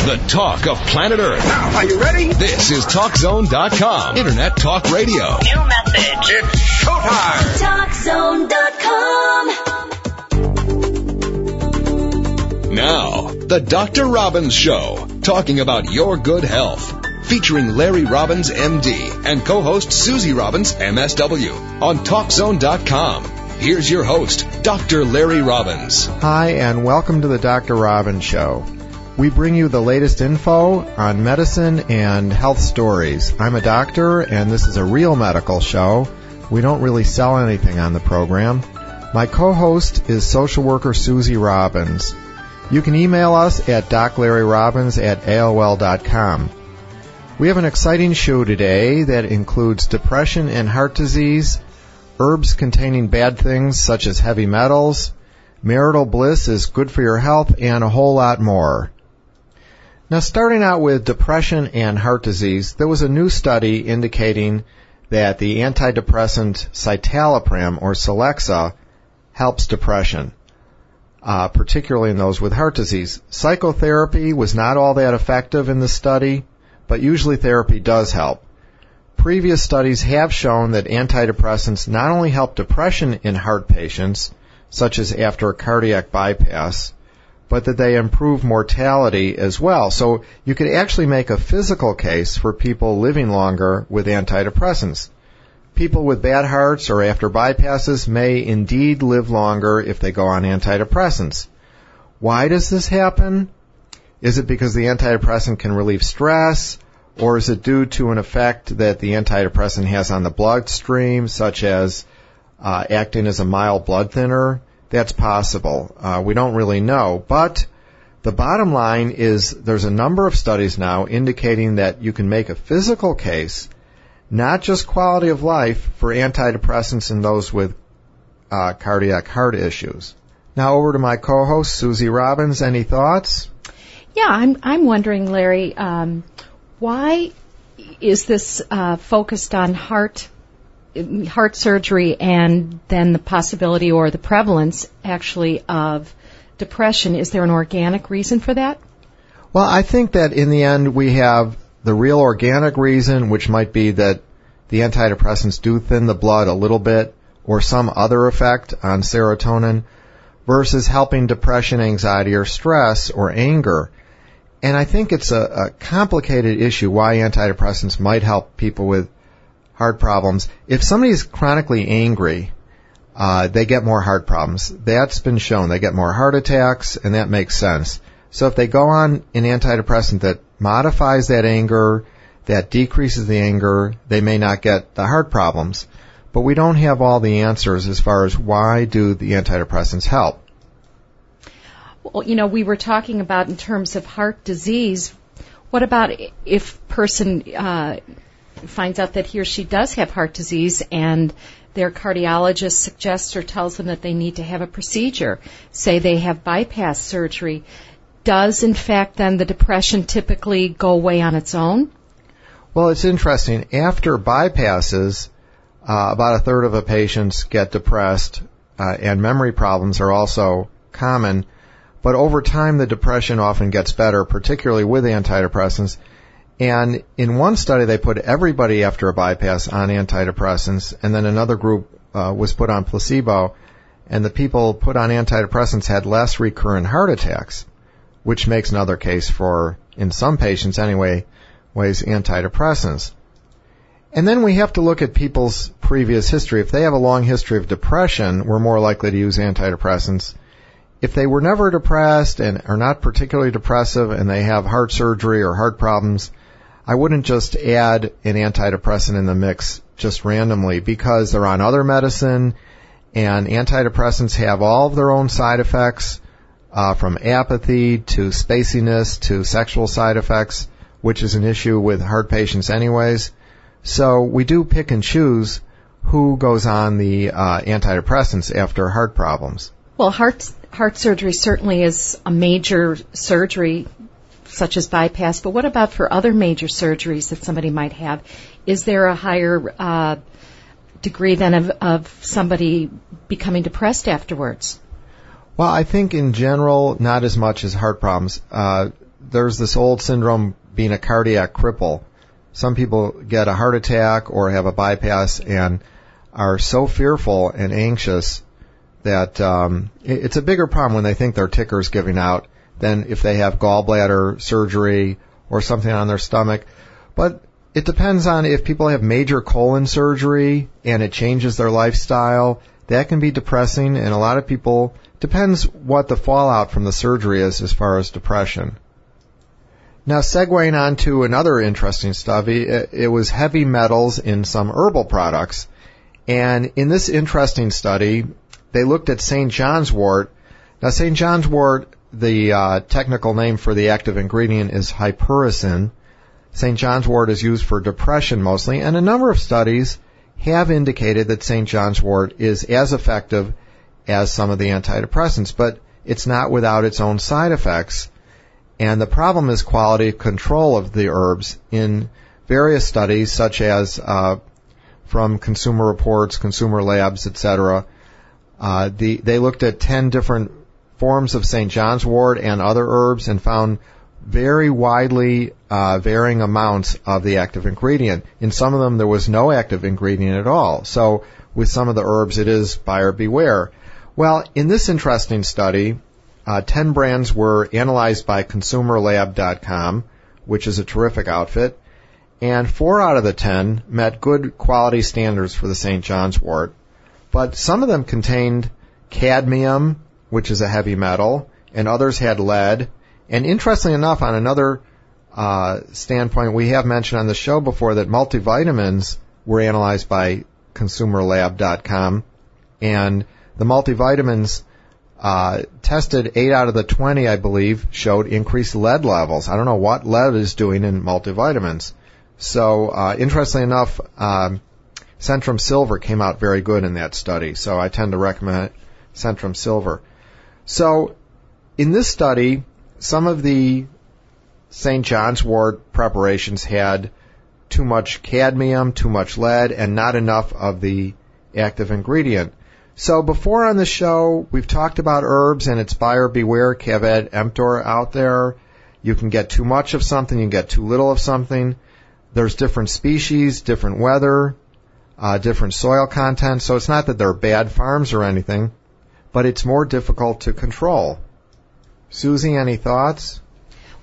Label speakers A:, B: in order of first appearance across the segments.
A: The talk of planet Earth.
B: Now, are you ready?
A: This is TalkZone.com. Internet talk radio.
C: New message.
B: It's showtime.
C: TalkZone.com.
A: Now, the Dr. Robbins Show, talking about your good health. Featuring Larry Robbins, MD, and co-host Susie Robbins, MSW, on TalkZone.com. Here's your host, Dr. Larry Robbins.
D: Hi, and welcome to the Dr. Robbins Show. We bring you the latest info on medicine and health stories. I'm a doctor, and this is a real medical show. We don't really sell anything on the program. My co-host is social worker Susie Robbins. You can email us at doclarryrobbins at AOL.com. We have an exciting show today that includes depression and heart disease, herbs containing bad things such as heavy metals, marital bliss is good for your health, and a whole lot more. Now, starting out with depression and heart disease, there was a new study indicating that the antidepressant citalopram or Celexa helps depression, uh, particularly in those with heart disease. Psychotherapy was not all that effective in the study, but usually therapy does help. Previous studies have shown that antidepressants not only help depression in heart patients, such as after a cardiac bypass, but that they improve mortality as well. So you could actually make a physical case for people living longer with antidepressants. People with bad hearts or after bypasses may indeed live longer if they go on antidepressants. Why does this happen? Is it because the antidepressant can relieve stress? Or is it due to an effect that the antidepressant has on the bloodstream, such as uh, acting as a mild blood thinner? That's possible. Uh, we don't really know. But the bottom line is there's a number of studies now indicating that you can make a physical case, not just quality of life, for antidepressants in those with uh, cardiac heart issues. Now over to my co-host Susie Robbins. Any thoughts?
E: Yeah, I'm I'm wondering, Larry, um, why is this uh, focused on heart heart surgery and then the possibility or the prevalence actually of depression? Is there an organic reason for that?
D: Well, I think that in the end we have the real organic reason, which might be that the antidepressants do thin the blood a little bit or some other effect on serotonin versus helping depression, anxiety, or stress or anger. And I think it's a, a complicated issue why antidepressants might help people with heart problems. If somebody is chronically angry, uh, they get more heart problems. That's been shown. They get more heart attacks, and that makes sense. So if they go on an antidepressant that modifies that anger, that decreases the anger, they may not get the heart problems. But we don't have all the answers as far as why do the antidepressants help.
E: Well, you know, we were talking about in terms of heart disease. What about if person uh, finds out that he or she does have heart disease and their cardiologist suggests or tells them that they need to have a procedure, say they have bypass surgery, does in fact then the depression typically go away on its own?
D: Well, it's interesting. After bypasses, uh, about a third of the patients get depressed, uh, and memory problems are also common. But over time, the depression often gets better, particularly with antidepressants. And in one study, they put everybody after a bypass on antidepressants, and then another group uh, was put on placebo, and the people put on antidepressants had less recurrent heart attacks, which makes another case for, in some patients anyway, ways antidepressants. And then we have to look at people's previous history. If they have a long history of depression, we're more likely to use antidepressants. If they were never depressed and are not particularly depressive and they have heart surgery or heart problems, I wouldn't just add an antidepressant in the mix just randomly because they're on other medicine and antidepressants have all of their own side effects uh, from apathy to spaciness to sexual side effects, which is an issue with heart patients anyways. So we do pick and choose who goes on the uh, antidepressants after heart problems.
E: Well, heart heart surgery certainly is a major surgery such as bypass, but what about for other major surgeries that somebody might have? Is there a higher uh, degree then of, of somebody becoming depressed afterwards?
D: Well, I think in general, not as much as heart problems. Uh, there's this old syndrome being a cardiac cripple. Some people get a heart attack or have a bypass and are so fearful and anxious that um, it's a bigger problem when they think their ticker's giving out than if they have gallbladder surgery or something on their stomach. But it depends on if people have major colon surgery and it changes their lifestyle. That can be depressing, and a lot of people depends what the fallout from the surgery is as far as depression. Now, segueing on to another interesting study, it was heavy metals in some herbal products. And in this interesting study, they looked at St. John's wort. Now, St. John's wort, the uh, technical name for the active ingredient is hypericin. St. John's wort is used for depression mostly, and a number of studies have indicated that St. John's wort is as effective as some of the antidepressants, but it's not without its own side effects. And the problem is quality control of the herbs in various studies, such as uh, from Consumer Reports, Consumer Labs, etc. Uh, the, they looked at 10 different forms of St. John's wort and other herbs and found very widely uh, varying amounts of the active ingredient. In some of them, there was no active ingredient at all. So with some of the herbs, it is buyer beware. Well, in this interesting study, uh, 10 brands were analyzed by ConsumerLab.com, which is a terrific outfit, and 4 out of the 10 met good quality standards for the St. John's wort but some of them contained cadmium, which is a heavy metal, and others had lead. And interestingly enough, on another uh, standpoint, we have mentioned on the show before that multivitamins were analyzed by ConsumerLab.com, and the multivitamins uh, tested 8 out of the 20, I believe, showed increased lead levels. I don't know what lead is doing in multivitamins. So, uh, interestingly enough, um, Centrum Silver came out very good in that study, so I tend to recommend Centrum Silver. So, in this study, some of the St. John's wort preparations had too much cadmium, too much lead, and not enough of the active ingredient. So before on the show, we've talked about herbs and it's buyer beware, caveat emptor out there. You can get too much of something, you can get too little of something. There's different species, different weather, uh, different soil content. So it's not that they're bad farms or anything, but it's more difficult to control. Susie, any thoughts?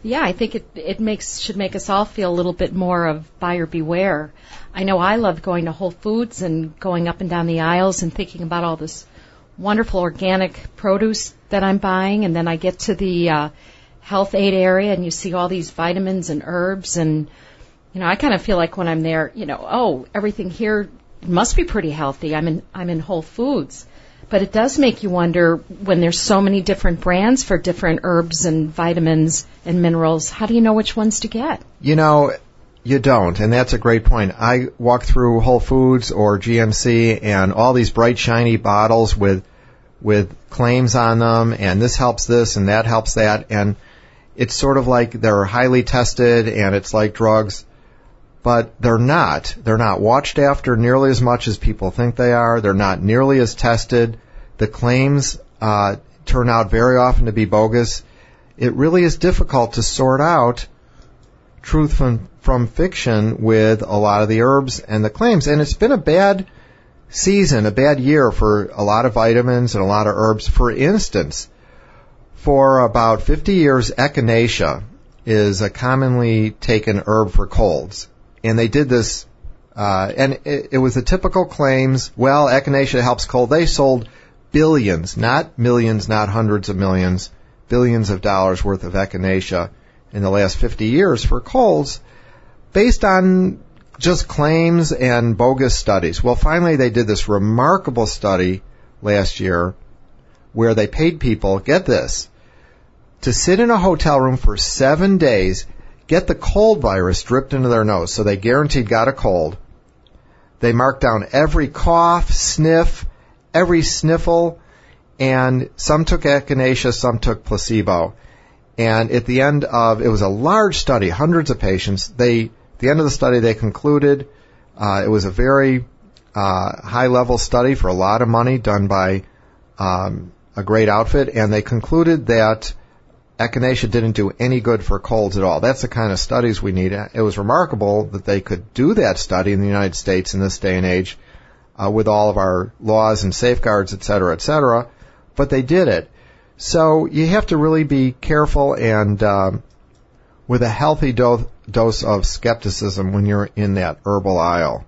E: Yeah, I think it it makes should make us all feel a little bit more of buyer beware. I know I love going to Whole Foods and going up and down the aisles and thinking about all this wonderful organic produce that I'm buying, and then I get to the uh, health aid area and you see all these vitamins and herbs and you know I kind of feel like when I'm there, you know, oh everything here must be pretty healthy. I'm in I'm in Whole Foods. But it does make you wonder when there's so many different brands for different herbs and vitamins and minerals, how do you know which ones to get?
D: You know, you don't, and that's a great point. I walk through Whole Foods or GNC and all these bright shiny bottles with with claims on them and this helps this and that helps that and it's sort of like they're highly tested and it's like drugs but they're not. They're not watched after nearly as much as people think they are. They're not nearly as tested. The claims uh, turn out very often to be bogus. It really is difficult to sort out truth from, from fiction with a lot of the herbs and the claims. And it's been a bad season, a bad year for a lot of vitamins and a lot of herbs. For instance, for about 50 years, echinacea is a commonly taken herb for colds and they did this, uh, and it, it was the typical claims. Well, echinacea helps cold. They sold billions, not millions, not hundreds of millions, billions of dollars worth of echinacea in the last 50 years for colds, based on just claims and bogus studies. Well, finally, they did this remarkable study last year where they paid people, get this, to sit in a hotel room for seven days get the cold virus dripped into their nose, so they guaranteed got a cold. They marked down every cough, sniff, every sniffle, and some took echinacea, some took placebo. And at the end of, it was a large study, hundreds of patients. They, at the end of the study, they concluded uh, it was a very uh, high level study for a lot of money done by um, a great outfit, and they concluded that echinacea didn't do any good for colds at all. That's the kind of studies we need. It was remarkable that they could do that study in the United States in this day and age uh, with all of our laws and safeguards, et cetera, et cetera. But they did it. So you have to really be careful and um, with a healthy do- dose of skepticism when you're in that herbal aisle.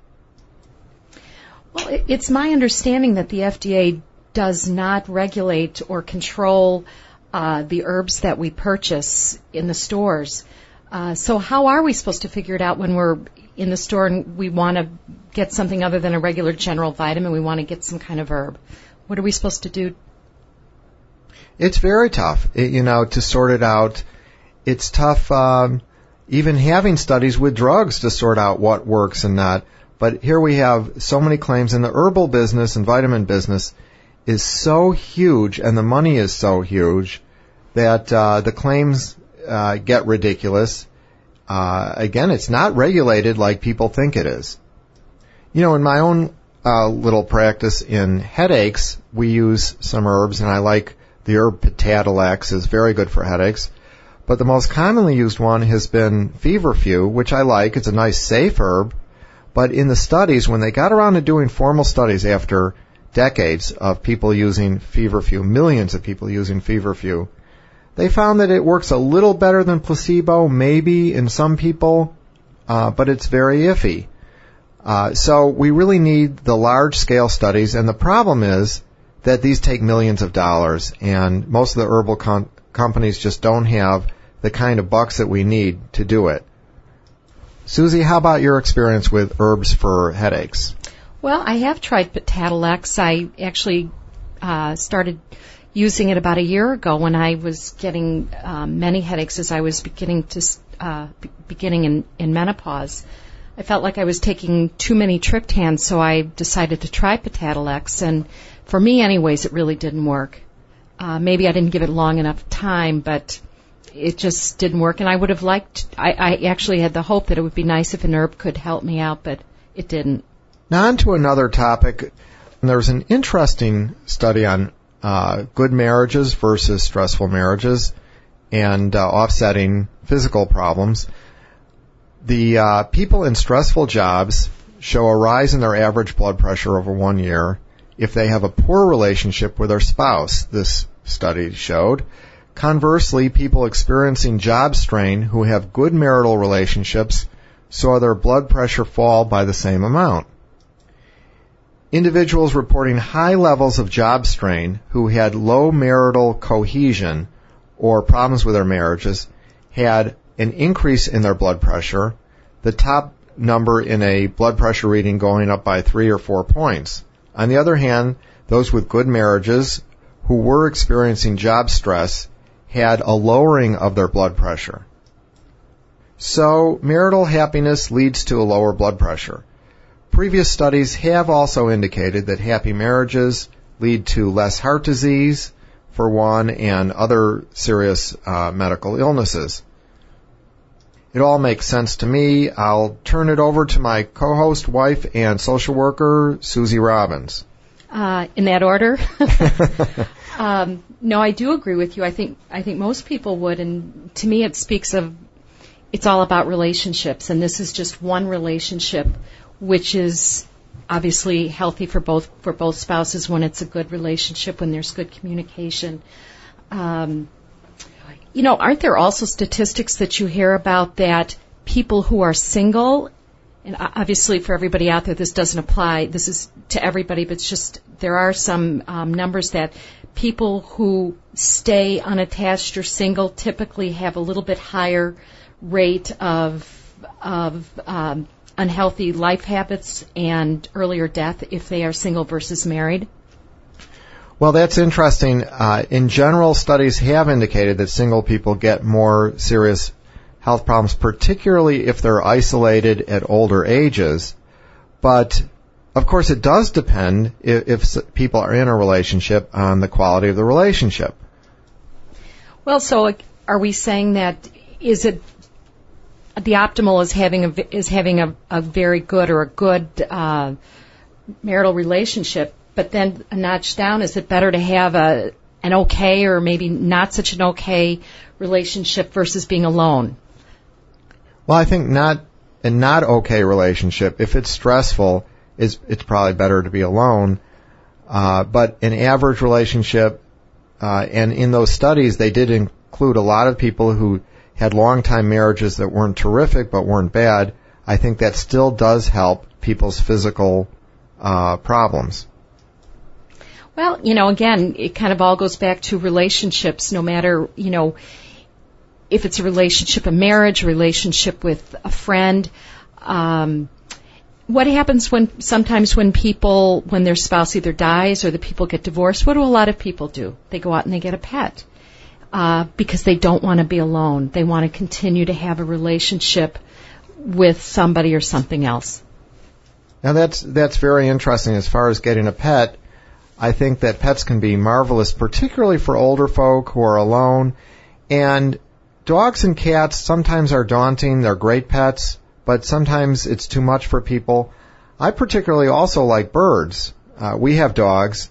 E: Well, it's my understanding that the FDA does not regulate or control uh, the herbs that we purchase in the stores. Uh, so how are we supposed to figure it out when we're in the store and we want to get something other than a regular general vitamin? We want to get some kind of herb. What are we supposed to do?
D: It's very tough, it, you know, to sort it out. It's tough, um, even having studies with drugs to sort out what works and not. But here we have so many claims in the herbal business and vitamin business is so huge and the money is so huge that uh, the claims uh, get ridiculous. Uh, again, it's not regulated like people think it is. You know, in my own uh, little practice in headaches, we use some herbs, and I like the herb Petadolex is very good for headaches. But the most commonly used one has been feverfew, which I like. It's a nice, safe herb. But in the studies, when they got around to doing formal studies after decades of people using feverfew, millions of people using feverfew, they found that it works a little better than placebo, maybe in some people, uh, but it's very iffy. Uh, so we really need the large scale studies, and the problem is that these take millions of dollars, and most of the herbal com- companies just don't have the kind of bucks that we need to do it. Susie, how about your experience with herbs for headaches?
E: Well, I have tried Petadolex. I actually uh, started using it about a year ago when I was getting um, many headaches as I was beginning to uh, beginning in, in menopause. I felt like I was taking too many triptans, so I decided to try Petadolex, and for me, anyways, it really didn't work. Uh, maybe I didn't give it long enough time, but it just didn't work. And I would have liked. I, I actually had the hope that it would be nice if an herb could help me out, but it didn't.
D: Now on to another topic. There's an interesting study on uh, good marriages versus stressful marriages and uh, offsetting physical problems. The uh, people in stressful jobs show a rise in their average blood pressure over one year if they have a poor relationship with their spouse, this study showed. Conversely, people experiencing job strain who have good marital relationships saw their blood pressure fall by the same amount. Individuals reporting high levels of job strain who had low marital cohesion or problems with their marriages had an increase in their blood pressure, the top number in a blood pressure reading going up by three or four points. On the other hand, those with good marriages who were experiencing job stress had a lowering of their blood pressure. So marital happiness leads to a lower blood pressure. Previous studies have also indicated that happy marriages lead to less heart disease, for one, and other serious uh, medical illnesses. It all makes sense to me. I'll turn it over to my co-host, wife, and social worker, Susie Robbins.
E: Uh, in that order. um, no, I do agree with you. I think I think most people would, and to me, it speaks of it's all about relationships, and this is just one relationship which is obviously healthy for both for both spouses when it's a good relationship when there's good communication. Um, you know, aren't there also statistics that you hear about that people who are single, and obviously for everybody out there, this doesn't apply. This is to everybody, but it's just there are some um, numbers that people who stay unattached or single typically have a little bit higher rate of of um, unhealthy life habits and earlier death if they are single versus married?
D: Well, that's interesting. Uh, in general, studies have indicated that single people get more serious health problems, particularly if they're isolated at older ages. But of course, it does depend if, if people are in a relationship on the quality of the relationship.
E: Well, so are we saying that is it the optimal is having a is having a, a very good or a good uh, marital relationship. But then a notch down, is it better to have a an okay or maybe not such an okay relationship versus being alone?
D: Well, I think not a not okay relationship. If it's stressful, is it's probably better to be alone. Uh, but an average relationship, uh, and in those studies, they did include a lot of people who had long time marriages that weren't terrific but weren't bad. I think that still does help people's physical uh, problems.
E: Well, you know, again, it kind of all goes back to relationships. No matter, you know, if it's a relationship, a marriage, a relationship with a friend. Um, what happens when sometimes when people when their spouse either dies or the people get divorced? What do a lot of people do? They go out and they get a pet uh, because they don't want to be alone. They want to continue to have a relationship with somebody or something else.
D: Now that's that's very interesting as far as getting a pet. I think that pets can be marvelous, particularly for older folk who are alone. And dogs and cats sometimes are daunting. They're great pets but sometimes it's too much for people. I particularly also like birds. Uh, we have dogs,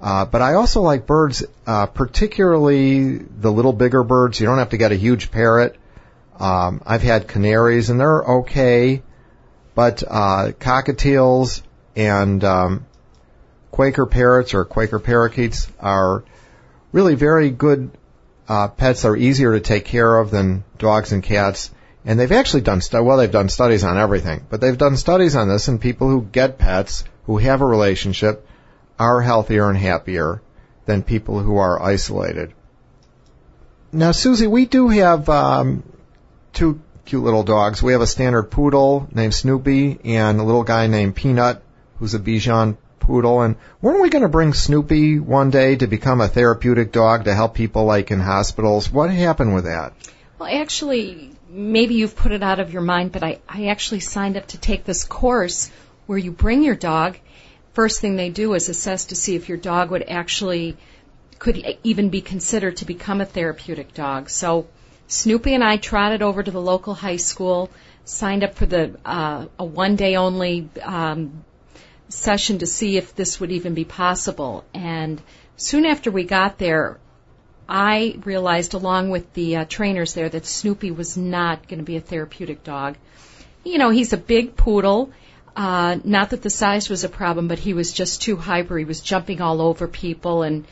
D: uh, but I also like birds, uh, particularly the little bigger birds. You don't have to get a huge parrot. Um, I've had canaries, and they're okay, but uh, cockatiels and um, Quaker parrots or Quaker parakeets are really very good uh, pets. They're easier to take care of than dogs and cats. And they've actually done stu- well, they've done studies on everything, but they've done studies on this, and people who get pets, who have a relationship, are healthier and happier than people who are isolated. Now, Susie, we do have um, two cute little dogs. We have a standard poodle named Snoopy, and a little guy named Peanut, who's a Bichon poodle. And weren't we going to bring Snoopy one day to become a therapeutic dog to help people like in hospitals? What happened with that?
E: Well, actually, maybe you've put it out of your mind, but I, I actually signed up to take this course where you bring your dog. First thing they do is assess to see if your dog would actually could even be considered to become a therapeutic dog. So Snoopy and I trotted over to the local high school, signed up for the uh, a one day only um, session to see if this would even be possible. And soon after we got there, I realized, along with the uh, trainers there, that Snoopy was not going to be a therapeutic dog. You know, he's a big poodle. Uh, not that the size was a problem, but he was just too hyper. He was jumping all over people, and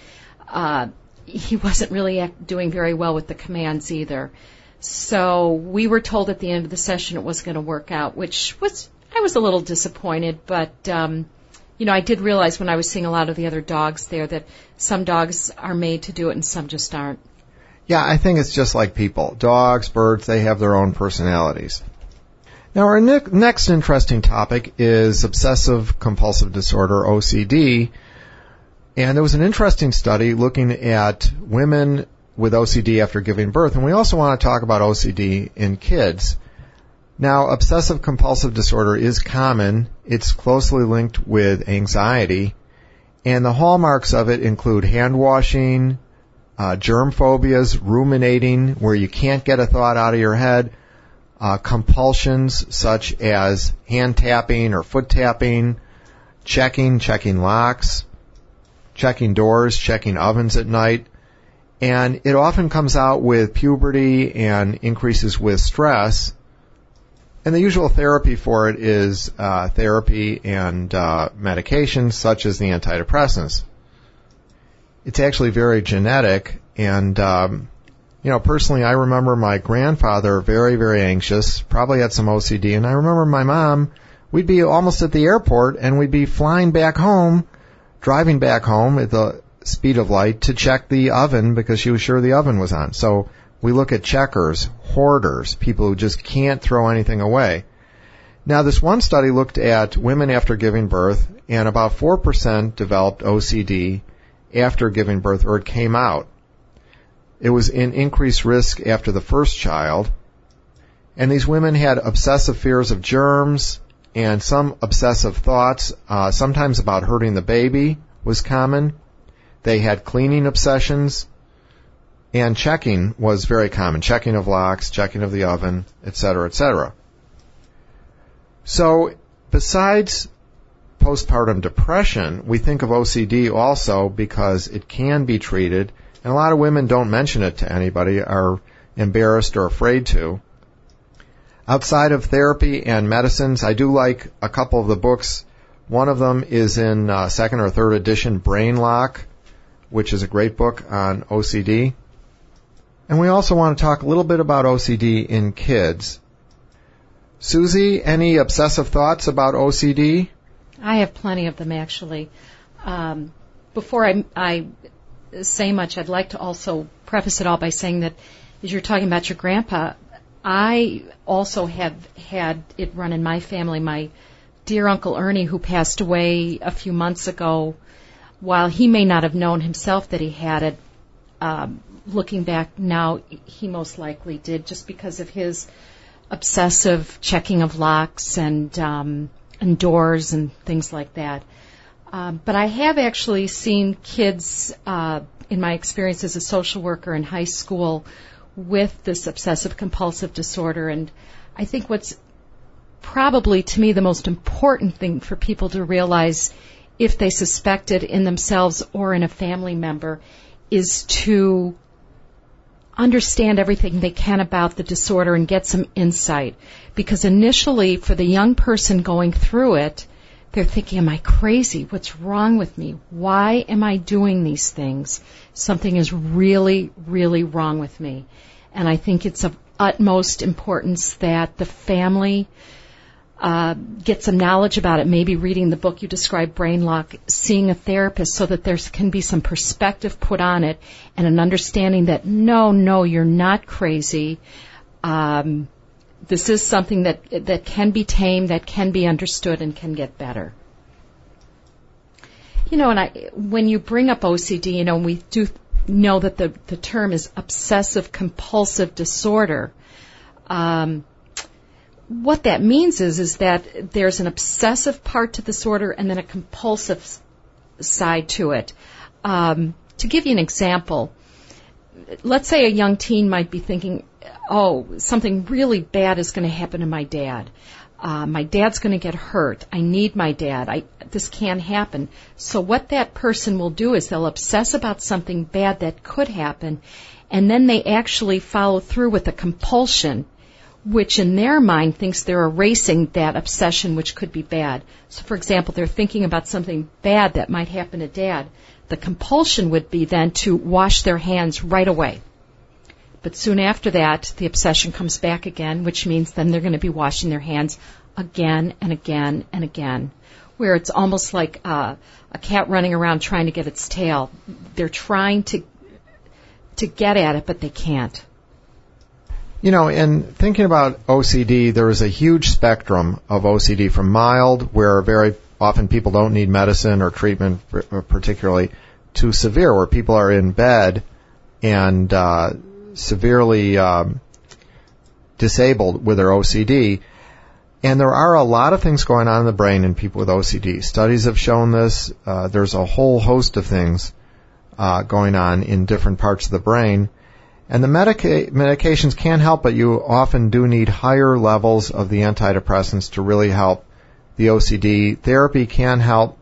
E: uh, he wasn't really doing very well with the commands either. So we were told at the end of the session it wasn't going to work out, which was I was a little disappointed, but um, you know, I did realize when I was seeing a lot of the other dogs there that some dogs are made to do it and some just aren't.
D: Yeah, I think it's just like people. Dogs, birds, they have their own personalities. Now our ne- next interesting topic is obsessive compulsive disorder, OCD. And there was an interesting study looking at women with OCD after giving birth. And we also want to talk about OCD in kids. Now, obsessive compulsive disorder is common. It's closely linked with anxiety. And the hallmarks of it include hand washing, uh, germ phobias, ruminating, where you can't get a thought out of your head, uh, compulsions such as hand tapping or foot tapping, checking, checking locks, checking doors, checking ovens at night. And it often comes out with puberty and increases with stress. And the usual therapy for it is uh, therapy and uh, medications such as the antidepressants. It's actually very genetic, and um, you know, personally, I remember my grandfather very, very anxious, probably had some OCD, and I remember my mom. We'd be almost at the airport, and we'd be flying back home, driving back home at the speed of light to check the oven because she was sure the oven was on. So we look at checkers, hoarders, people who just can't throw anything away. Now, this one study looked at women after giving birth, and about 4% developed OCD after giving birth, or it came out. It was in increased risk after the first child. And these women had obsessive fears of germs and some obsessive thoughts, uh, sometimes about hurting the baby was common. They had cleaning obsessions, and checking was very common. Checking of locks, checking of the oven, etc., etc. So, besides postpartum depression, we think of OCD also because it can be treated, and a lot of women don't mention it to anybody, are embarrassed or afraid to. Outside of therapy and medicines, I do like a couple of the books. One of them is in uh, second or third edition, Brain Lock, which is a great book on OCD. And we also want to talk a little bit about OCD in kids. Susie, any obsessive thoughts about OCD?
E: I have plenty of them actually. Um, before I, I say much, I'd like to also preface it all by saying that as you're talking about your grandpa, I also have had it run in my family. My dear Uncle Ernie, who passed away a few months ago, while he may not have known himself that he had it, um, looking back now, he most likely did, just because of his obsessive checking of locks and um, and doors and things like that. Um, but I have actually seen kids uh, in my experience as a social worker in high school with this obsessive compulsive disorder. And I think what's probably to me the most important thing for people to realize if they suspect it in themselves or in a family member is to understand everything they can about the disorder and get some insight. Because initially, for the young person going through it, they're thinking, am I crazy? What's wrong with me? Why am I doing these things? Something is really, really wrong with me. And I think it's of utmost importance that the family uh, get some knowledge about it, maybe reading the book you described, Brain Lock, seeing a therapist so that there can be some perspective put on it and an understanding that no, no, you're not crazy. Um, this is something that that can be tamed, that can be understood, and can get better. You know, and I, when you bring up OCD, you know, we do know that the the term is obsessive compulsive disorder. Um, what that means is is that there's an obsessive part to the disorder and then a compulsive side to it. Um, to give you an example, let's say a young teen might be thinking, "Oh, something really bad is going to happen to my dad. Uh, my dad's going to get hurt. I need my dad. I, this can't happen." So what that person will do is they'll obsess about something bad that could happen, and then they actually follow through with a compulsion which in their mind thinks they're erasing that obsession which could be bad. So for example, they're thinking about something bad that might happen to dad. The compulsion would be then to wash their hands right away. But soon after that, the obsession comes back again, which means then they're going to be washing their hands again and again and again. Where it's almost like uh, a cat running around trying to get its tail. They're trying to to get at it, but they can't.
D: You know, in thinking about OCD, there is a huge spectrum of OCD from mild, where very often people don't need medicine or treatment particularly, to severe, where people are in bed and uh, severely um, disabled with their OCD. And there are a lot of things going on in the brain in people with OCD. Studies have shown this. Uh, there's a whole host of things uh, going on in different parts of the brain. And the medica- medications can help, but you often do need higher levels of the antidepressants to really help the OCD. Therapy can help.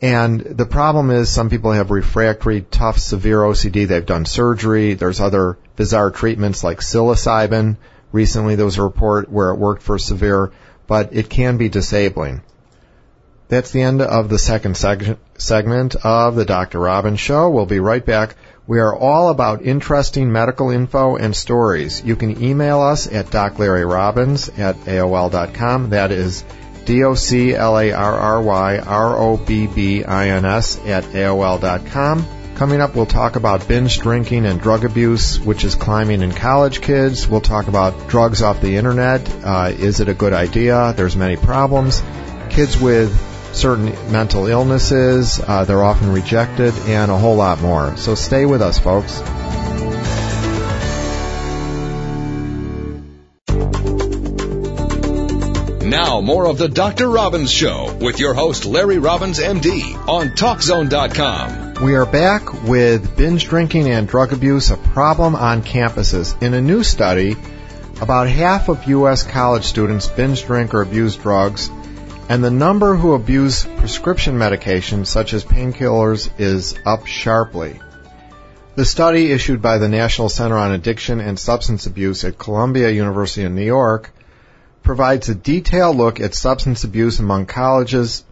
D: And the problem is some people have refractory, tough, severe OCD. They've done surgery. There's other bizarre treatments like psilocybin. Recently there was a report where it worked for severe, but it can be disabling. That's the end of the second seg- segment of the Dr. Robin Show. We'll be right back we are all about interesting medical info and stories. You can email us at doclarryrobbins at AOL.com. That is D-O-C-L-A-R-R-Y-R-O-B-B-I-N-S at AOL.com. Coming up, we'll talk about binge drinking and drug abuse, which is climbing in college kids. We'll talk about drugs off the internet. Uh, is it a good idea? There's many problems. Kids with certain mental illnesses, uh, they're often rejected, and a whole lot more. So stay with us, folks.
A: Now, more of the Dr. Robbins Show with your host, Larry Robbins, MD, on TalkZone.com.
D: We are back with binge drinking and drug abuse, a problem on campuses. In a new study, about half of U.S. college students binge drink or abuse drugs and the number who abuse prescription medications such as painkillers is up sharply. The study issued by the National Center on Addiction and Substance Abuse at Columbia University in New York provides a detailed look at substance abuse among colleges,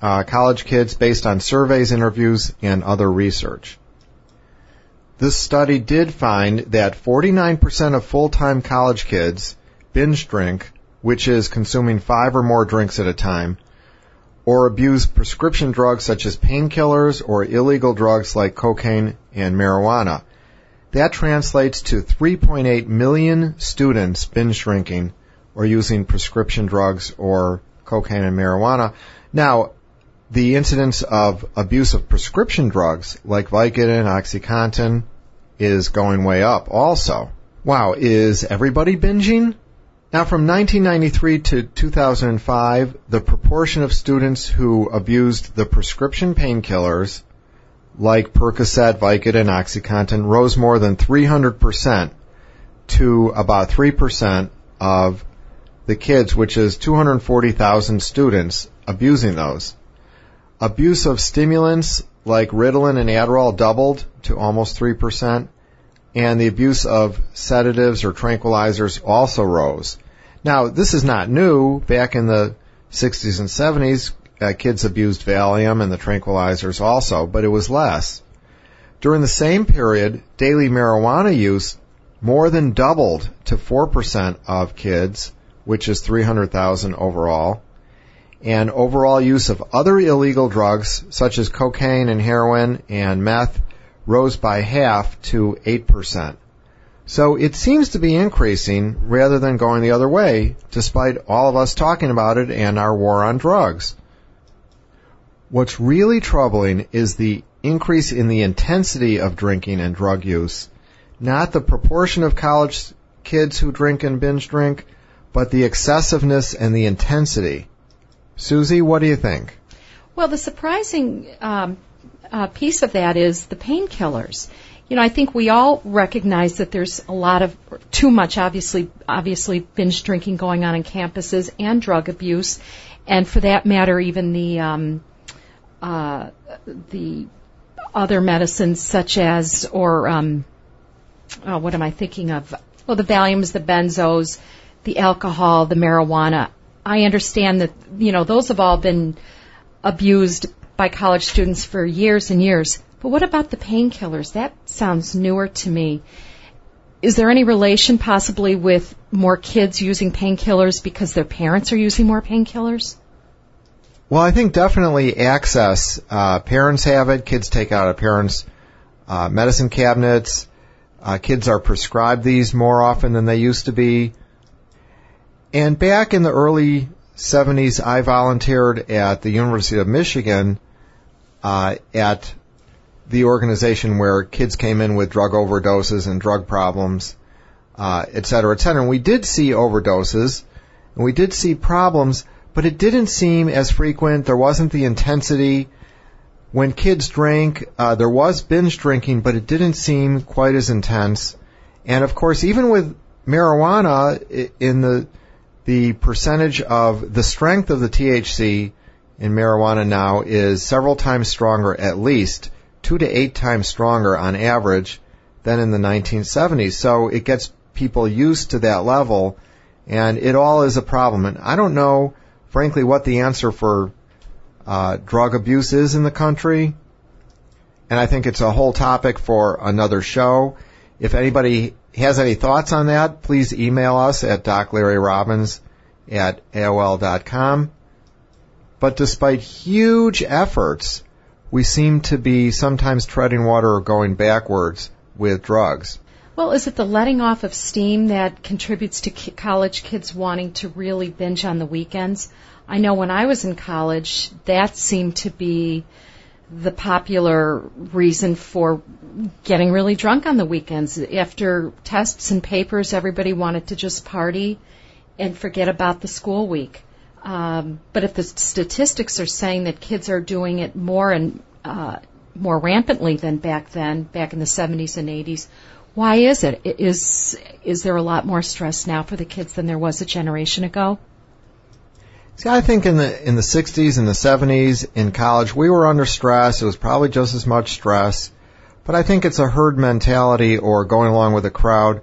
D: uh, college kids based on surveys, interviews, and other research. This study did find that 49% of full-time college kids binge drink, which is consuming five or more drinks at a time, or abuse prescription drugs such as painkillers or illegal drugs like cocaine and marijuana. That translates to 3.8 million students binge drinking or using prescription drugs or cocaine and marijuana. Now, the incidence of abuse of prescription drugs like Vicodin, OxyContin is going way up also. Wow, is everybody binging? Now, from 1993 to 2005, the proportion of students who abused the prescription painkillers, like Percocet, Vicodin, and OxyContin, rose more than 300% to about 3% of the kids, which is 240,000 students abusing those. Abuse of stimulants like Ritalin and Adderall doubled to almost 3% and the abuse of sedatives or tranquilizers also rose. Now, this is not new. Back in the 60s and 70s, uh, kids abused Valium and the tranquilizers also, but it was less. During the same period, daily marijuana use more than doubled to 4% of kids, which is 300,000 overall. And overall use of other illegal drugs, such as cocaine and heroin and meth, rose by half to 8%. So it seems to be increasing rather than going the other way, despite all of us talking about it and our war on drugs. What's really troubling is the increase in the intensity of drinking and drug use, not the proportion of college kids who drink and binge drink, but the excessiveness and the intensity. Susie, what do you think?
E: Well, the surprising um, uh, piece of that is the painkillers. You know, I think we all recognize that there's a lot of too much, obviously, obviously binge drinking going on in campuses and drug abuse, and for that matter, even the um, uh, the other medicines such as or um, oh, what am I thinking of? Well, the Valiums, the benzos, the alcohol, the marijuana. I understand that you know those have all been abused by college students for years and years. But what about the painkillers? That sounds newer to me. Is there any relation possibly with more kids using painkillers because their parents are using more painkillers?
D: Well, I think definitely access. Uh, parents have it. Kids take out of parents' uh, medicine cabinets. Uh, kids are prescribed these more often than they used to be. And back in the early 70s, I volunteered at the University of Michigan uh, at the organization where kids came in with drug overdoses and drug problems, uh, et cetera, et cetera. And we did see overdoses, and we did see problems, but it didn't seem as frequent. There wasn't the intensity. When kids drank, uh, there was binge drinking, but it didn't seem quite as intense. And of course, even with marijuana, in the the percentage of the strength of the THC in marijuana now is several times stronger, at least two to eight times stronger on average than in the 1970s. So it gets people used to that level, and it all is a problem. And I don't know, frankly, what the answer for uh, drug abuse is in the country. And I think it's a whole topic for another show. If anybody has any thoughts on that, please email us at doclarryrobbins at AOL.com. But despite huge efforts, we seem to be sometimes treading water or going backwards with drugs.
E: Well, is it the letting off of steam that contributes to college kids wanting to really binge on the weekends? I know when I was in college, that seemed to be the popular reason for getting really drunk on the weekends. After tests and papers, everybody wanted to just party and forget about the school week. Um, but if the statistics are saying that kids are doing it more and uh, more rampantly than back then, back in the 70s and 80s, why is it? Is is there a lot more stress now for the kids than there was a generation ago?
D: See, I think in the in the 60s and the 70s in college, we were under stress. It was probably just as much stress, but I think it's a herd mentality or going along with the crowd.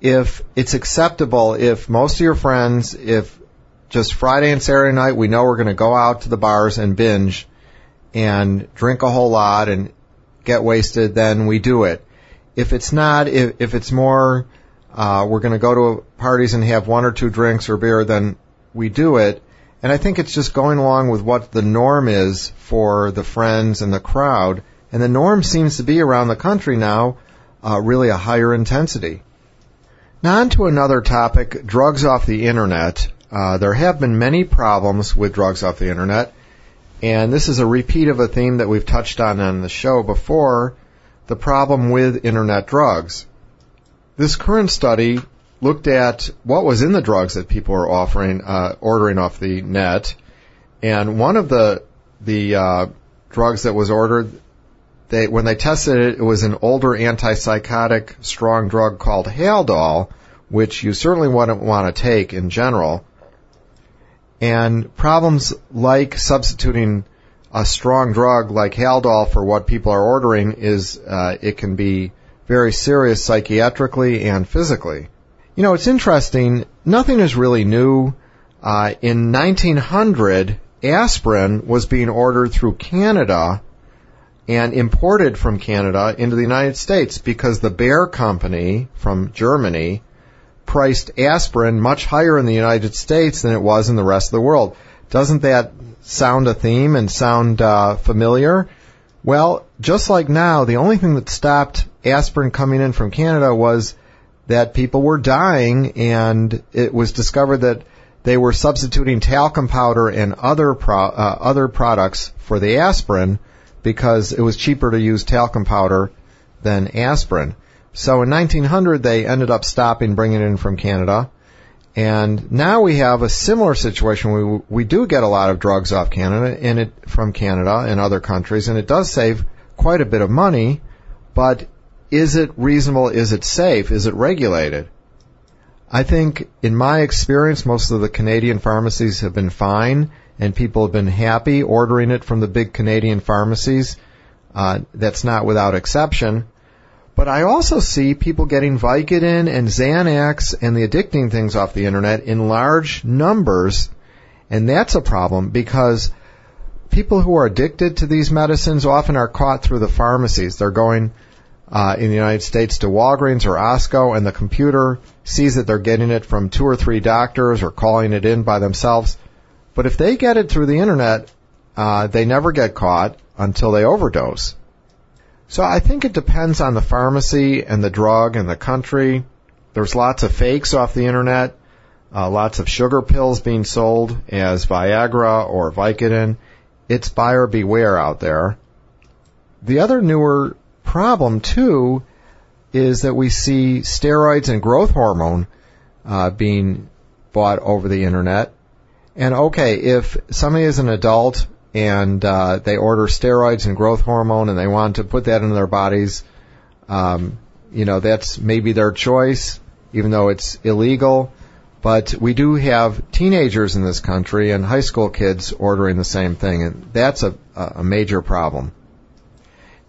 D: If it's acceptable, if most of your friends, if just Friday and Saturday night we know we're going to go out to the bars and binge and drink a whole lot and get wasted, then we do it. If it's not, if, if it's more, uh, we're going to go to parties and have one or two drinks or beer, then we do it. And I think it's just going along with what the norm is for the friends and the crowd. And the norm seems to be around the country now, uh, really a higher intensity. Now on to another topic, drugs off the internet. Uh, there have been many problems with drugs off the internet, and this is a repeat of a theme that we've touched on on the show before, the problem with internet drugs. This current study looked at what was in the drugs that people were offering, uh, ordering off the net, and one of the the uh, drugs that was ordered, they when they tested it, it was an older antipsychotic strong drug called Haldol, which you certainly wouldn't want to take in general. And problems like substituting a strong drug like Haldol for what people are ordering is uh, it can be very serious psychiatrically and physically. You know, it's interesting. Nothing is really new. Uh, in 1900, aspirin was being ordered through Canada and imported from Canada into the United States because the Bayer company from Germany priced aspirin much higher in the United States than it was in the rest of the world. Doesn't that sound a theme and sound uh, familiar? Well, just like now, the only thing that stopped aspirin coming in from Canada was that people were dying, and it was discovered that they were substituting talcum powder and other pro- uh, other products for the aspirin because it was cheaper to use talcum powder than aspirin. So in 1900, they ended up stopping bringing it in from Canada. And now we have a similar situation. We, we do get a lot of drugs off Canada and it, from Canada and other countries, and it does save quite a bit of money, but is it reasonable? Is it safe? Is it regulated? I think in my experience, most of the Canadian pharmacies have been fine and people have been happy ordering it from the big Canadian pharmacies. Uh, that's not without exception. But I also see people getting Vicodin and Xanax and the addicting things off the internet in large numbers, and that's a problem because people who are addicted to these medicines often are caught through the pharmacies. They're going uh, in the United States to Walgreens or Osco, and the computer sees that they're getting it from two or three doctors or calling it in by themselves. But if they get it through the internet, uh, they never get caught until they overdose. So I think it depends on the pharmacy and the drug and the country. There's lots of fakes off the internet, uh, lots of sugar pills being sold as Viagra or Vicodin. It's buyer beware out there. The other newer problem too is that we see steroids and growth hormone uh, being bought over the internet. And okay, if somebody is an adult and uh, they order steroids and growth hormone, and they want to put that into their bodies. Um, you know, that's maybe their choice, even though it's illegal. But we do have teenagers in this country and high school kids ordering the same thing, and that's a, a major problem.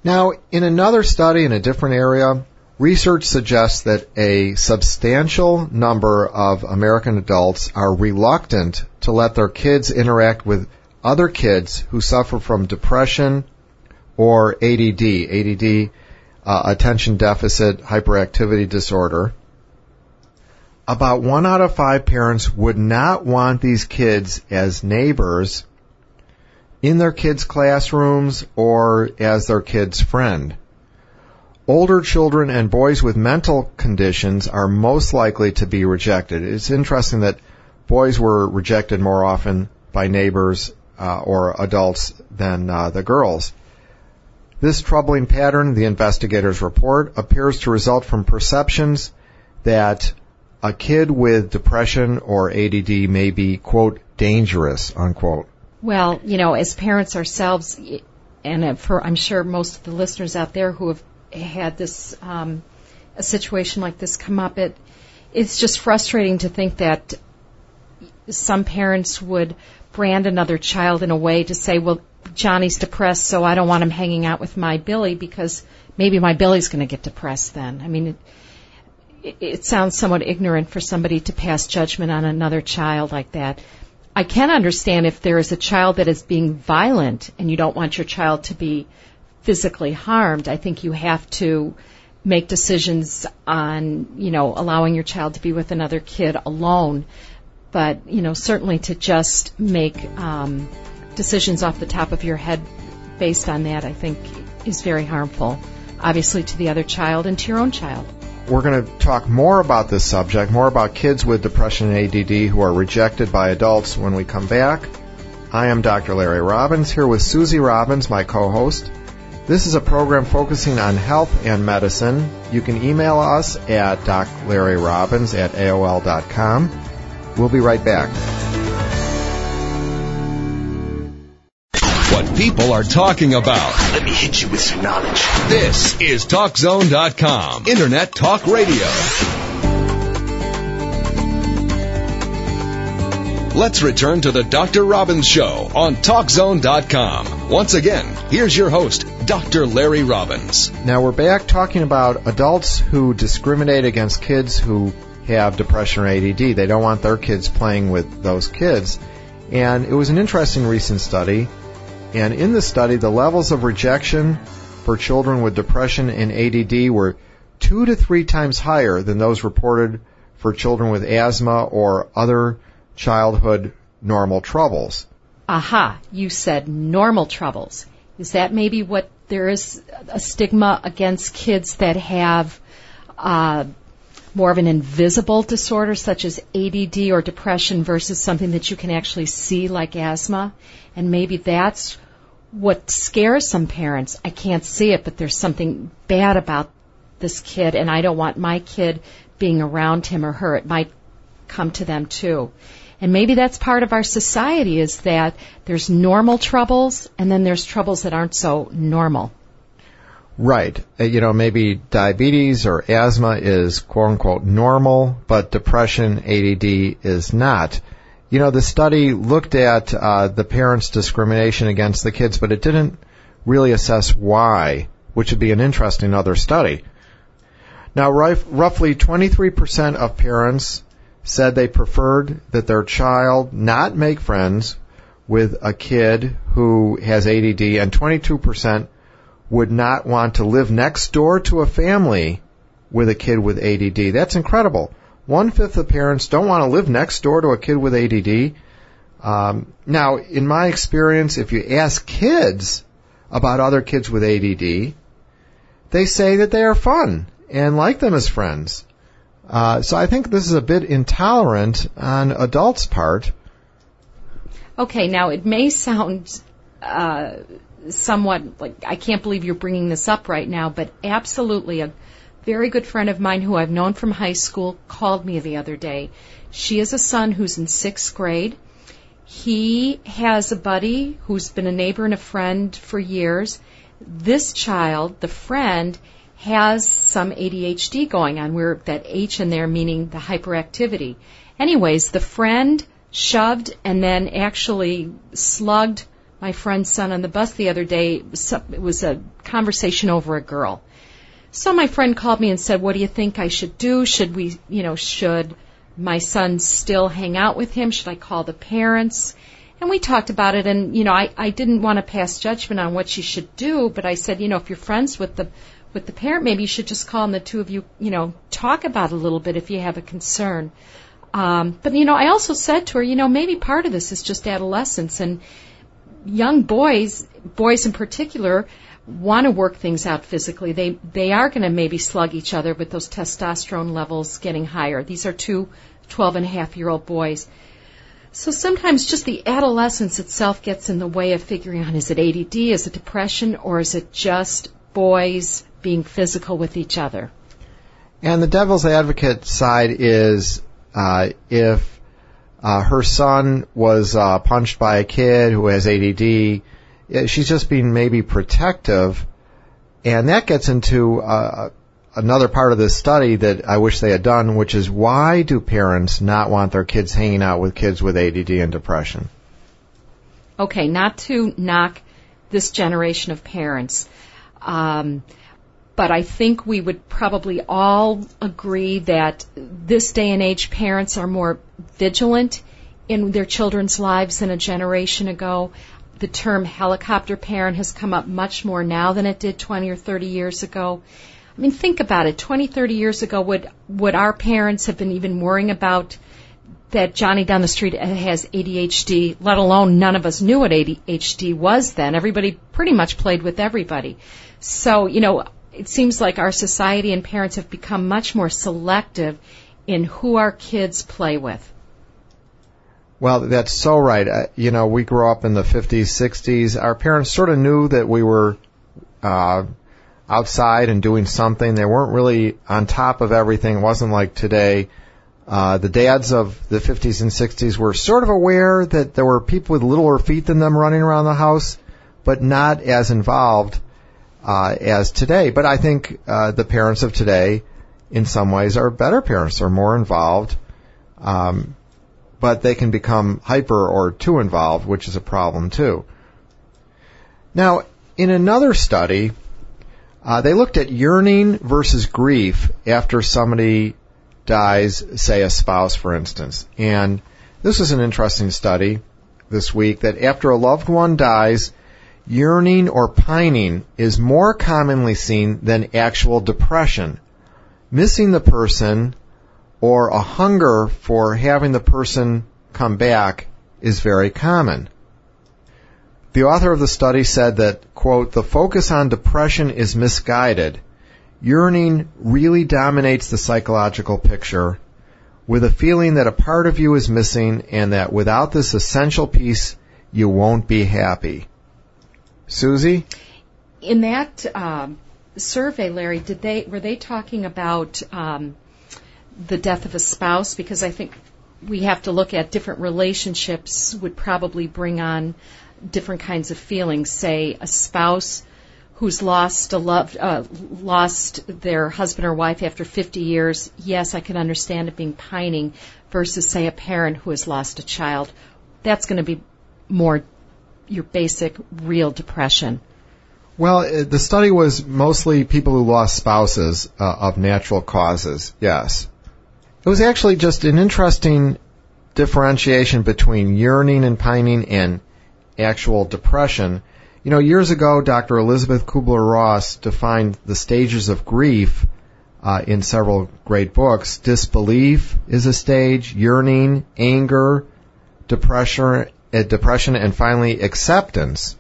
D: Now, in another study in a different area, research suggests that a substantial number of American adults are reluctant to let their kids interact with other kids who suffer from depression or ADD, ADD, uh, attention deficit hyperactivity disorder. About one out of five parents would not want these kids as neighbors in their kids' classrooms or as their kids' friend. Older children and boys with mental conditions are most likely to be rejected. It's interesting that boys were rejected more often by neighbors uh, or adults than uh, the girls. This troubling pattern, the investigators report, appears to result from perceptions that a kid with depression or ADD may be, quote, dangerous, unquote.
E: Well, you know, as parents ourselves, and for I'm sure most of the listeners out there who have had this um, a situation like this come up, it it's just frustrating to think that some parents would brand another child in a way to say, well, Johnny's depressed, so I don't want him hanging out with my Billy because maybe my Billy's going to get depressed then. I mean, it, it sounds somewhat ignorant for somebody to pass judgment on another child like that. I can understand if there is a child that is being violent and you don't want your child to be physically harmed. I think you have to make decisions on, you know, allowing your child to be with another kid alone. But, you know, certainly to just make um, decisions off the top of your head based on that, I think is very harmful, obviously to the other child and to your own child.
D: We're going to talk more about this subject, more about kids with depression and ADD who are rejected by adults when we come back. I am Dr. Larry Robbins here with Susie Robbins, my co-host. This is a program focusing on health and medicine. You can email us at doclarryrobbins at AOL.com. We'll be right back.
A: What people are talking about.
B: Let me hit you with some knowledge.
A: This is TalkZone.com. Internet Talk Radio. Let's return to the Dr. Robbins Show on TalkZone.com. Once again, here's your host, Dr. Larry Robbins.
D: Now we're back talking about adults who discriminate against kids who have depression or ADD. They don't want their kids playing with those kids. And it was an interesting recent study. And in the study, the levels of rejection for children with depression and ADD were two to three times higher than those reported for children with asthma or other childhood normal troubles.
E: Aha, you said normal troubles. Is that maybe what there is a stigma against kids that have uh, more of an invisible disorder such as ADD or depression versus something that you can actually see like asthma. And maybe that's what scares some parents. I can't see it, but there's something bad about this kid and I don't want my kid being around him or her. It might come to them too. And maybe that's part of our society is that there's normal troubles and then there's troubles that aren't so normal.
D: Right. Uh, you know, maybe diabetes or asthma is quote unquote normal, but depression, ADD is not. You know, the study looked at uh, the parents' discrimination against the kids, but it didn't really assess why, which would be an interesting other study. Now, roughly 23% of parents said they preferred that their child not make friends with a kid who has ADD, and 22% would not want to live next door to a family with a kid with ADD. That's incredible. One fifth of parents don't want to live next door to a kid with ADD. Um, now, in my experience, if you ask kids about other kids with ADD, they say that they are fun and like them as friends. Uh, so I think this is a bit intolerant on adults' part.
E: Okay, now it may sound uh, somewhat like I can't believe you're bringing this up right now, but absolutely a very good friend of mine who I've known from high school called me the other day. She has a son who's in sixth grade. He has a buddy who's been a neighbor and a friend for years. This child, the friend, has some ADHD going on, where that H in there meaning the hyperactivity. Anyways, the friend shoved and then actually slugged my friend's son on the bus the other day. It was a conversation over a girl. So my friend called me and said, "What do you think I should do? Should we, you know, should my son still hang out with him? Should I call the parents?" And we talked about it, and you know, I I didn't want to pass judgment on what she should do, but I said, you know, if you're friends with the with the parent, maybe you should just call and the two of you, you know, talk about it a little bit if you have a concern. Um, but you know, I also said to her, you know, maybe part of this is just adolescence and young boys, boys in particular, want to work things out physically. They they are going to maybe slug each other with those testosterone levels getting higher. These are two 12 and a half year old boys. So sometimes just the adolescence itself gets in the way of figuring out is it ADD, is it depression, or is it just boys being physical with each other?
D: And the devil's advocate side is uh, if uh, her son was uh, punched by a kid who has ADD, she's just being maybe protective, and that gets into uh, another part of this study that I wish they had done, which is why do parents not want their kids hanging out with kids with ADD and depression?
E: Okay, not to knock this generation of parents, um, but I think we would probably all agree that this day and age parents are more vigilant in their children's lives than a generation ago. The term helicopter parent has come up much more now than it did 20 or 30 years ago. I mean, think about it. 20, 30 years ago, would, would our parents have been even worrying about that Johnny down the street has ADHD, let alone none of us knew what ADHD was then. Everybody pretty much played with everybody. So, you know, it seems like our society and parents have become much more selective in who our kids play with.
D: Well, that's so right. Uh, you know, we grew up in the 50s, 60s. Our parents sort of knew that we were uh, outside and doing something. They weren't really on top of everything. It wasn't like today. Uh, the dads of the 50s and 60s were sort of aware that there were people with littler feet than them running around the house, but not as involved uh, as today. But I think uh, the parents of today, in some ways, are better parents. Are more involved, um, but they can become hyper or too involved, which is a problem too. Now, in another study, uh, they looked at yearning versus grief after somebody dies, say a spouse, for instance. And this was an interesting study this week that after a loved one dies, yearning or pining is more commonly seen than actual depression. Missing the person or a hunger for having the person come back is very common. The author of the study said that, quote, the focus on depression is misguided. Yearning really dominates the psychological picture with a feeling that a part of you is missing and that without this essential piece, you won't be happy. Susie?
E: In that um, survey, Larry, did they were they talking about um, the death of a spouse? Because I think we have to look at different relationships would probably bring on different kinds of feelings. Say a spouse who's lost a loved, uh, lost their husband or wife after 50 years. Yes, I can understand it being pining. Versus say a parent who has lost a child. That's going to be more your basic real depression.
D: Well, uh, the study was mostly people who lost spouses uh, of natural causes. Yes. It was actually just an interesting differentiation between yearning and pining and actual depression. You know, years ago, Dr. Elizabeth Kubler-Ross defined the stages of grief uh, in several great books. Disbelief is a stage, yearning, anger, depression, depression, and finally acceptance.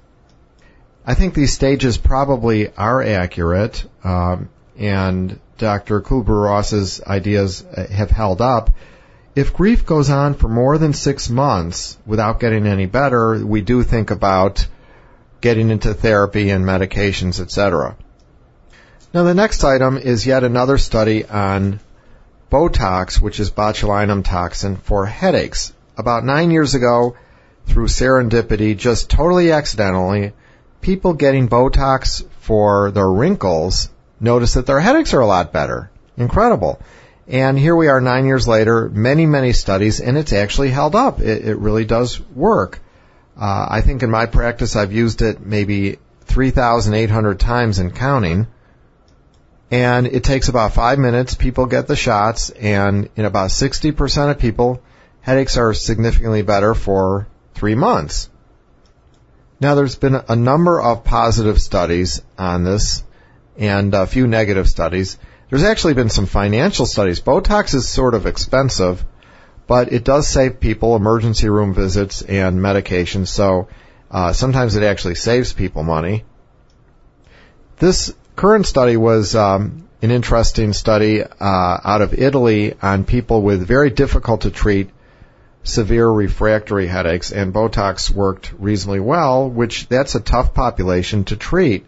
D: I think these stages probably are accurate, um, and Dr. Kubler-Ross's ideas uh, have held up. If grief goes on for more than six months without getting any better, we do think about getting into therapy and medications, etc. Now the next item is yet another study on Botox, which is botulinum toxin for headaches. About nine years ago, through serendipity, just totally accidentally, people getting Botox for their wrinkles notice that their headaches are a lot better. Incredible. And here we are nine years later, many, many studies, and it's actually held up. It, it really does work. Uh, I think in my practice I've used it maybe 3,800 times and counting. And it takes about five minutes. People get the shots, and in about 60% of people, headaches are significantly better for three months. Now, there's been a number of positive studies on this and a few negative studies. There's actually been some financial studies. Botox is sort of expensive, but it does save people emergency room visits and medications, so uh, sometimes it actually saves people money. This current study was um, an interesting study uh, out of Italy on people with very difficult to treat severe refractory headaches, and Botox worked reasonably well, which that's a tough population to treat.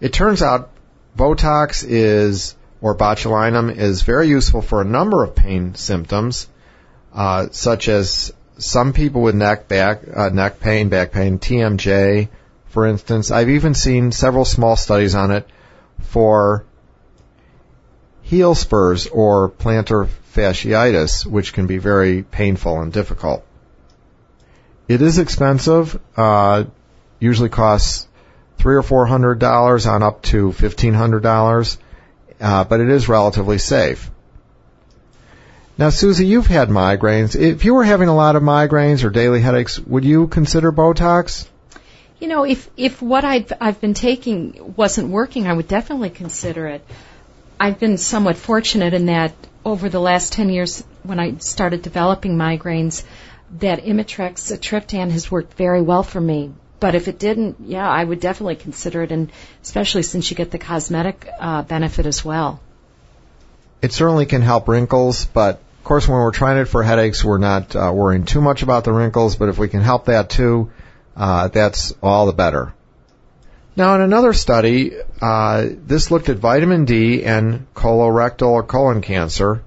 D: It turns out Botox is, or botulinum, is very useful for a number of pain symptoms, uh, such as some people with neck back uh, neck pain, back pain, TMJ, for instance. I've even seen several small studies on it for heel spurs or plantar fasciitis, which can be very painful and difficult. It is expensive. Uh, usually costs three or four hundred dollars on up to fifteen hundred dollars, uh, but it is relatively safe. Now, Susie, you've had migraines. If you were having a lot of migraines or daily headaches, would you consider Botox?
E: You know, if if what I've I've been taking wasn't working, I would definitely consider it. I've been somewhat fortunate in that over the last 10 years when I started developing migraines, that Imitrex triptan has worked very well for me. But if it didn't, yeah, I would definitely consider it, and especially since you get the cosmetic uh, benefit as well.
D: It certainly can help wrinkles, but of course, when we're trying it for headaches, we're not uh, worrying too much about the wrinkles. But if we can help that too, uh, that's all the better. Now, in another study, uh, this looked at vitamin D and colorectal or colon cancer.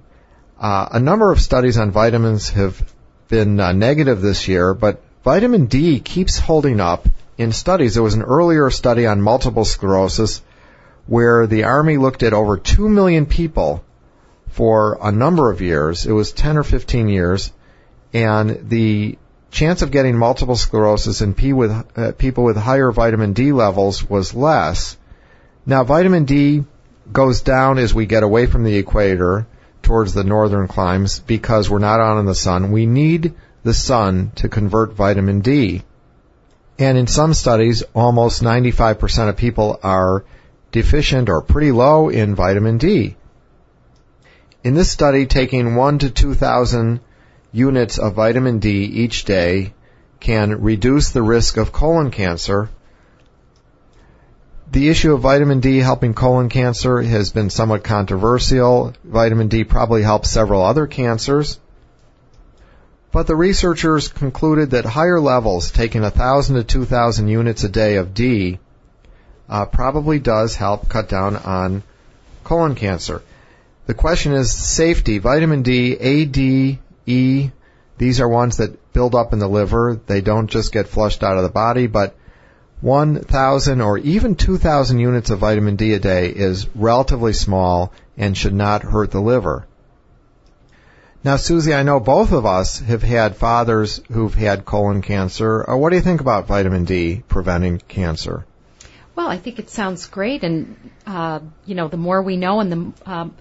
D: Uh, a number of studies on vitamins have been uh, negative this year, but vitamin D keeps holding up in studies. There was an earlier study on multiple sclerosis where the Army looked at over 2 million people for a number of years. It was 10 or 15 years. And the chance of getting multiple sclerosis in uh, people with higher vitamin D levels was less. Now, vitamin D goes down as we get away from the equator towards the northern climes because we're not out in the sun. We need the sun to convert vitamin D. And in some studies, almost 95% of people are deficient or pretty low in vitamin D. In this study, taking 1 to 2,000 units of vitamin D each day can reduce the risk of colon cancer. The issue of vitamin D helping colon cancer has been somewhat controversial. Vitamin D probably helps several other cancers. But the researchers concluded that higher levels, taking 1,000 to 2,000 units a day of D, uh, probably does help cut down on colon cancer. The question is safety. Vitamin D, A, D, E, these are ones that build up in the liver. They don't just get flushed out of the body, but 1,000 or even 2,000 units of vitamin D a day is relatively small and should not hurt the liver. Now, Susie, I know both of us have had fathers who've had colon cancer. Uh, what do you think about vitamin D preventing cancer?
E: Well, I think it sounds great, and uh, you know, the more we know, and the um,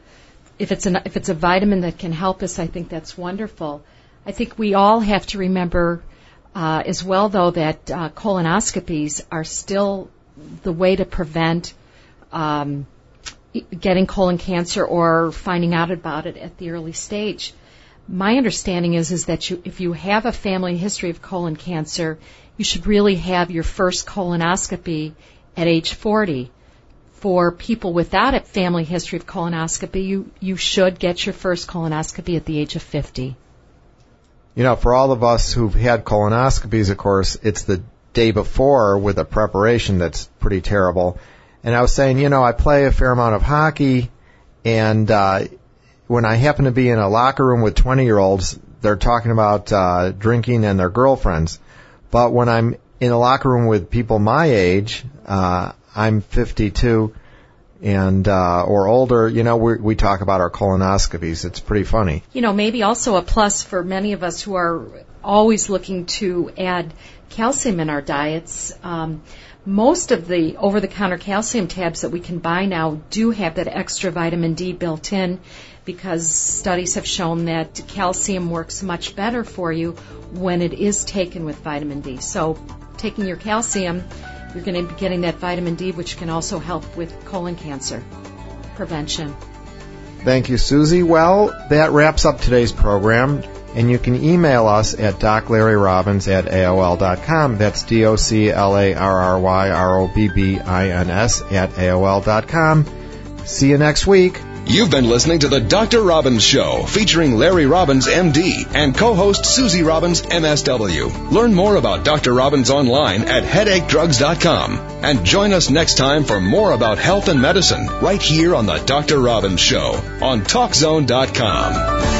E: if it's an, if it's a vitamin that can help us, I think that's wonderful. I think we all have to remember uh, as well, though, that uh, colonoscopies are still the way to prevent um, getting colon cancer or finding out about it at the early stage. My understanding is is that you, if you have a family history of colon cancer, you should really have your first colonoscopy at age 40 for people without a family history of colonoscopy, you, you should get your first colonoscopy at the age of 50.
D: You know, for all of us who've had colonoscopies, of course, it's the day before with a preparation that's pretty terrible. And I was saying, you know, I play a fair amount of hockey, and uh, when I happen to be in a locker room with 20 year olds, they're talking about uh, drinking and their girlfriends. But when I'm in a locker room with people my age, uh, I'm 52 and uh, or older, you know, we we talk about our colonoscopies. It's pretty funny.
E: You know, maybe also a plus for many of us who are always looking to add calcium in our diets. Um, most of the over-the-counter calcium tabs that we can buy now do have that extra vitamin D built in because studies have shown that calcium works much better for you when it is taken with vitamin D. So taking your calcium you're going to be getting that vitamin D, which can also help with colon cancer prevention.
D: Thank you, Susie. Well, that wraps up today's program. And you can email us at doclarryrobbins at AOL.com. That's D-O-C-L-A-R-R-Y-R-O-B-B-I-N-S at AOL.com. See you next week.
A: You've been listening to the Dr. Robbins Show, featuring Larry Robbins, MD, and co-host Susie Robbins, MSW. Learn more about Dr. Robbins online at headachedrugs.com. And join us next time for more about health and medicine, right here on the Dr. Robbins Show on TalkZone.com.